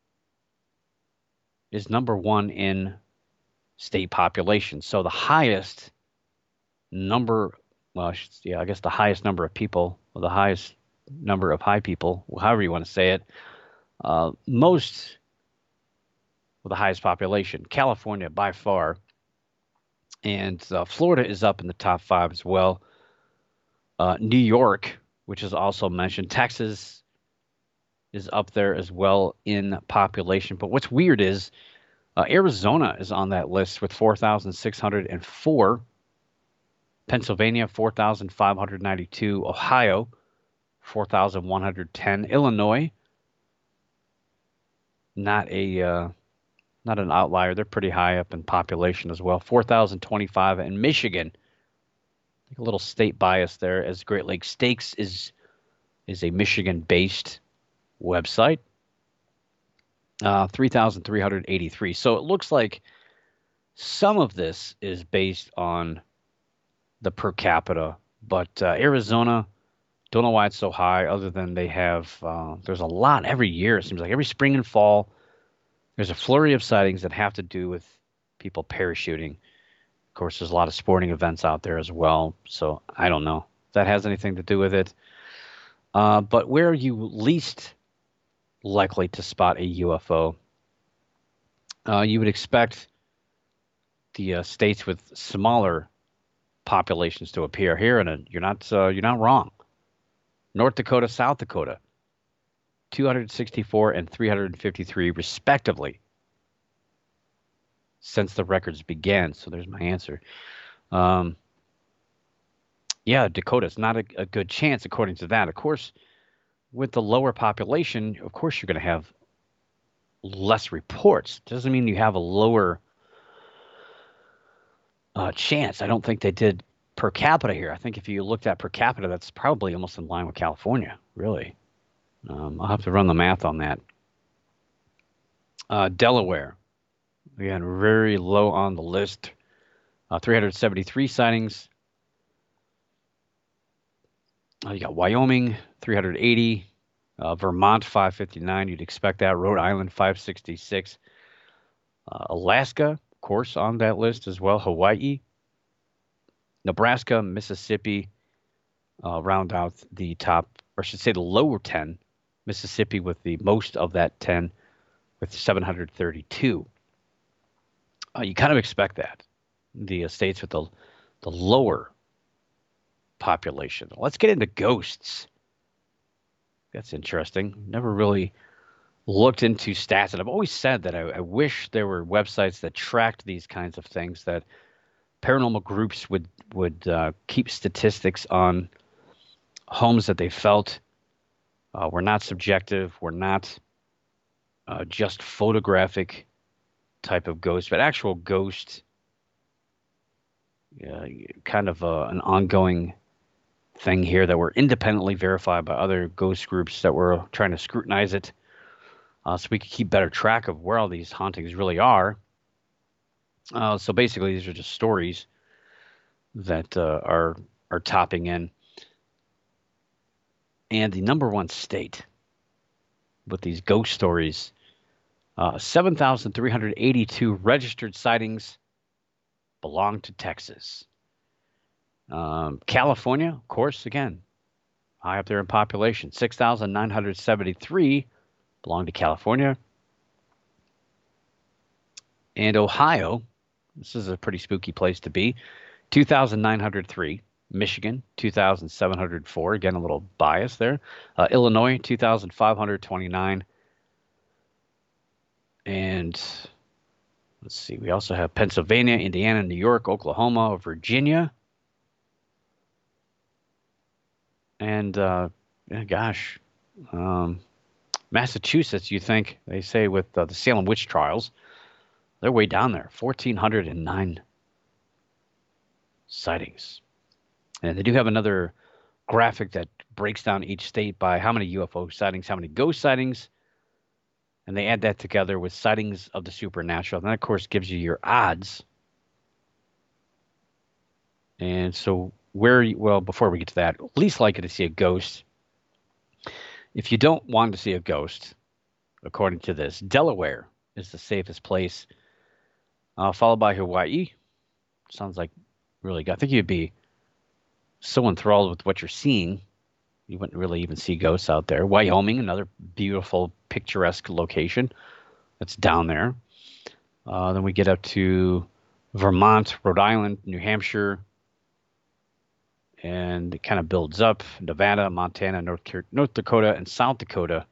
is number one in state population. So the highest number, well, yeah, I guess the highest number of people, or the highest number of high people, however you want to say it, uh, most with the highest population, California by far, and uh, Florida is up in the top five as well. Uh, New York, which is also mentioned, Texas is up there as well in population. But what's weird is uh, Arizona is on that list with 4,604. Pennsylvania, 4,592. Ohio, 4,110. Illinois, not a uh, not an outlier. They're pretty high up in population as well. 4,025. in Michigan, a little state bias there, as Great Lakes Stakes is is a Michigan-based website. Uh, 3,383. So it looks like some of this is based on the per capita, but uh, Arizona, don't know why it's so high, other than they have, uh, there's a lot every year. It seems like every spring and fall, there's a flurry of sightings that have to do with people parachuting. Of course, there's a lot of sporting events out there as well. So I don't know. If that has anything to do with it. Uh, but where are you least likely to spot a UFO? Uh, you would expect the uh, states with smaller populations to appear here, and you're not uh, you're not wrong. North Dakota, South Dakota, 264 and 353 respectively since the records began. So there's my answer. Um, yeah, Dakota's not a, a good chance according to that. Of course, with the lower population, of course you're going to have less reports. Doesn't mean you have a lower uh, chance. I don't think they did per capita here. I think if you looked at per capita, that's probably almost in line with California, really. Um, I'll have to run the math on that. Uh, Delaware, again, very low on the list. Uh, 373 sightings. Uh, you got Wyoming, 380. Uh, Vermont, 559. You'd expect that. Rhode Island, 566. Uh, Alaska, of course, on that list as well. Hawaii, Nebraska, Mississippi uh, round out the top, or I should say the lower 10. Mississippi with the most of that 10 with 732. Uh, you kind of expect that. The uh, states with the, the lower population. Let's get into ghosts. That's interesting. Never really looked into stats, and I've always said that I, I wish there were websites that tracked these kinds of things. That paranormal groups would would uh, keep statistics on homes that they felt uh, were not subjective, We're not uh, just photographic type of ghost, but actual ghost, kind of uh, an ongoing thing here that were independently verified by other ghost groups that were trying to scrutinize it uh, so we could keep better track of where all these hauntings really are. Uh, so basically, these are just stories that uh, are are topping in. And the number one state with these ghost stories, uh, 7,382 registered sightings belong to Texas. Um, California, of course, again, high up there in population, 6,973 belong to California. And Ohio, this is a pretty spooky place to be. 2,903. Michigan, 2,704. Again, a little bias there. Uh, Illinois, 2,529. And let's see, we also have Pennsylvania, Indiana, New York, Oklahoma, Virginia. And uh, gosh, um, Massachusetts, you think, they say with uh, the Salem witch trials, they're way down there 1,409 sightings. And they do have another graphic that breaks down each state by how many UFO sightings, how many ghost sightings, and they add that together with sightings of the supernatural. And that, of course, gives you your odds. And so, where, well, before we get to that, least likely to see a ghost. If you don't want to see a ghost, according to this, Delaware is the safest place uh, followed by Hawaii. Sounds like really good. I think you'd be so enthralled with what you're seeing, you wouldn't really even see ghosts out there. Wyoming, another beautiful, picturesque location that's down there. Uh, then we get up to Vermont, Rhode Island, New Hampshire, and it kind of builds up. Nevada, Montana, North, North Dakota, and South Dakota.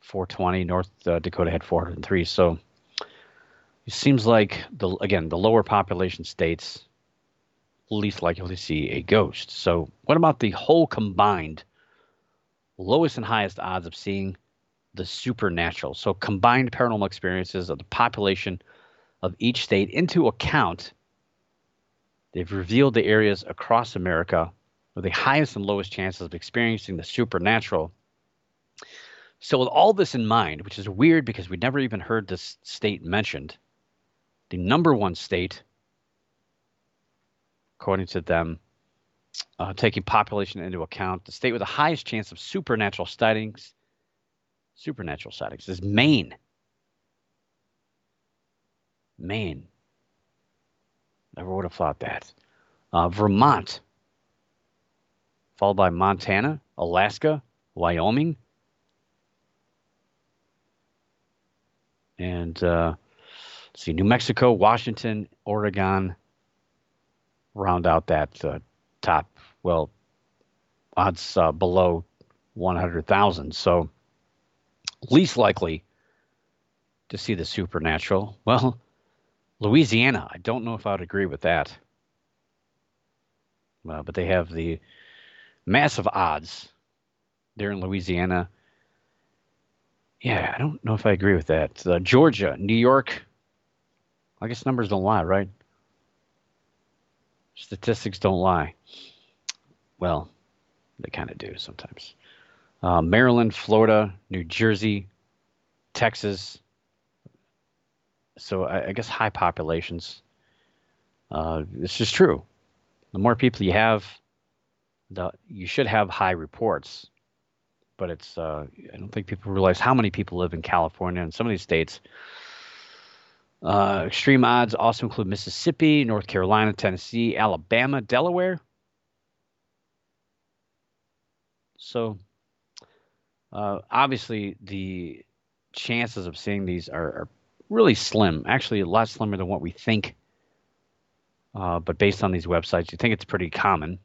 420. North uh, Dakota had 403. So it seems like the again the lower population states least likely to see a ghost. So what about the whole combined lowest and highest odds of seeing the supernatural? So combined paranormal experiences of the population of each state into account. They've revealed the areas across America with the highest and lowest chances of experiencing the supernatural. So, with all this in mind, which is weird because we never even heard this state mentioned, the number one state, according to them, uh, taking population into account, the state with the highest chance of supernatural sightings, supernatural sightings is Maine. Maine. Never would have thought that. Uh, Vermont, followed by Montana, Alaska, Wyoming, and uh, see, New Mexico, Washington, Oregon round out that uh, top, well, odds uh, below 100,000. So, least likely to see the supernatural. Well, Louisiana, I don't know if I'd agree with that. Uh, but they have the massive odds there in Louisiana. Yeah, I don't know if I agree with that. Uh, Georgia, New York. I guess numbers don't lie, right? Statistics don't lie. Well, they kind of do sometimes. Uh, Maryland, Florida, New Jersey, Texas. So I, I guess high populations. Uh, it's just true. The more people you have, the you should have high reports. But it's uh, I don't think people realize how many people live in California and some of these states. Uh, extreme odds also include Mississippi, North Carolina, Tennessee, Alabama, Delaware. So, uh, obviously, the chances of seeing these are, are, really slim. Actually, a lot slimmer than what we think. Uh, but based on these websites, you think it's pretty common.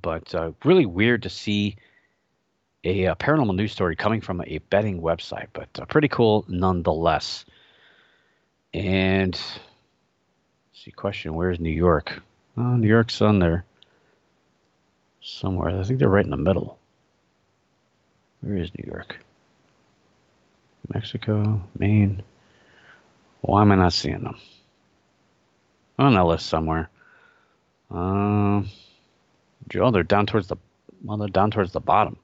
But uh, really weird to see a, a, paranormal news story coming from a betting website, but uh, pretty cool nonetheless. And see, question: Where's New York? Oh, New York's on there somewhere. I think they're right in the middle. Where is New York? Mexico, Maine. Why am I not seeing them? On that list somewhere. Um, they're down towards the well, they're down towards the bottom.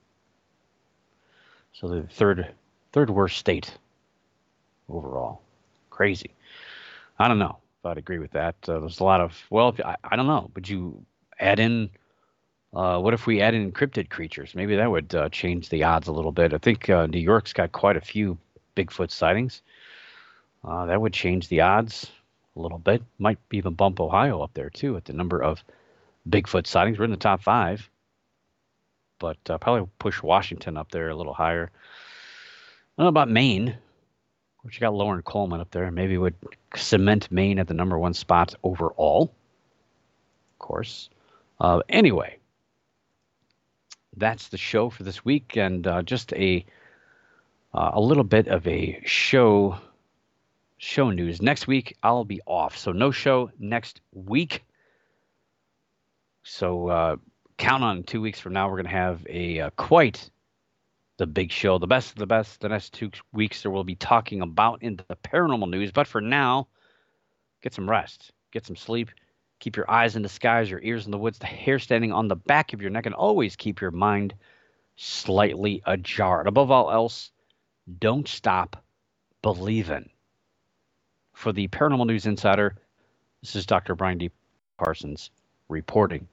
So the third third worst state overall. Crazy. I don't know if I'd agree with that. Uh, there's a lot of well, I, I don't know. Would you add in uh, what if we add in cryptid creatures? Maybe that would uh, change the odds a little bit. I think uh, New York's got quite a few Bigfoot sightings. Uh, that would change the odds a little bit. Might even bump Ohio up there too at the number of Bigfoot sightings. We're in the top five, but uh, probably push Washington up there a little higher. I don't know about Maine, you got Loren Coleman up there. Maybe would cement Maine at the number one spot overall. Of course. Uh, anyway, that's the show for this week, and uh, just a uh, a little bit of a show show news. Next week I'll be off, so no show next week. So uh, count on two weeks from now we're going to have a uh, quite the big show, the best of the best. The next two weeks there will be talking about in the paranormal news, but for now, get some rest, get some sleep Keep your eyes in the skies, your ears in the woods, the hair standing on the back of your neck, and always keep your mind slightly ajar. And above all else, don't stop believing. For the Paranormal News Insider, this is Dr. Brian D. Parsons reporting.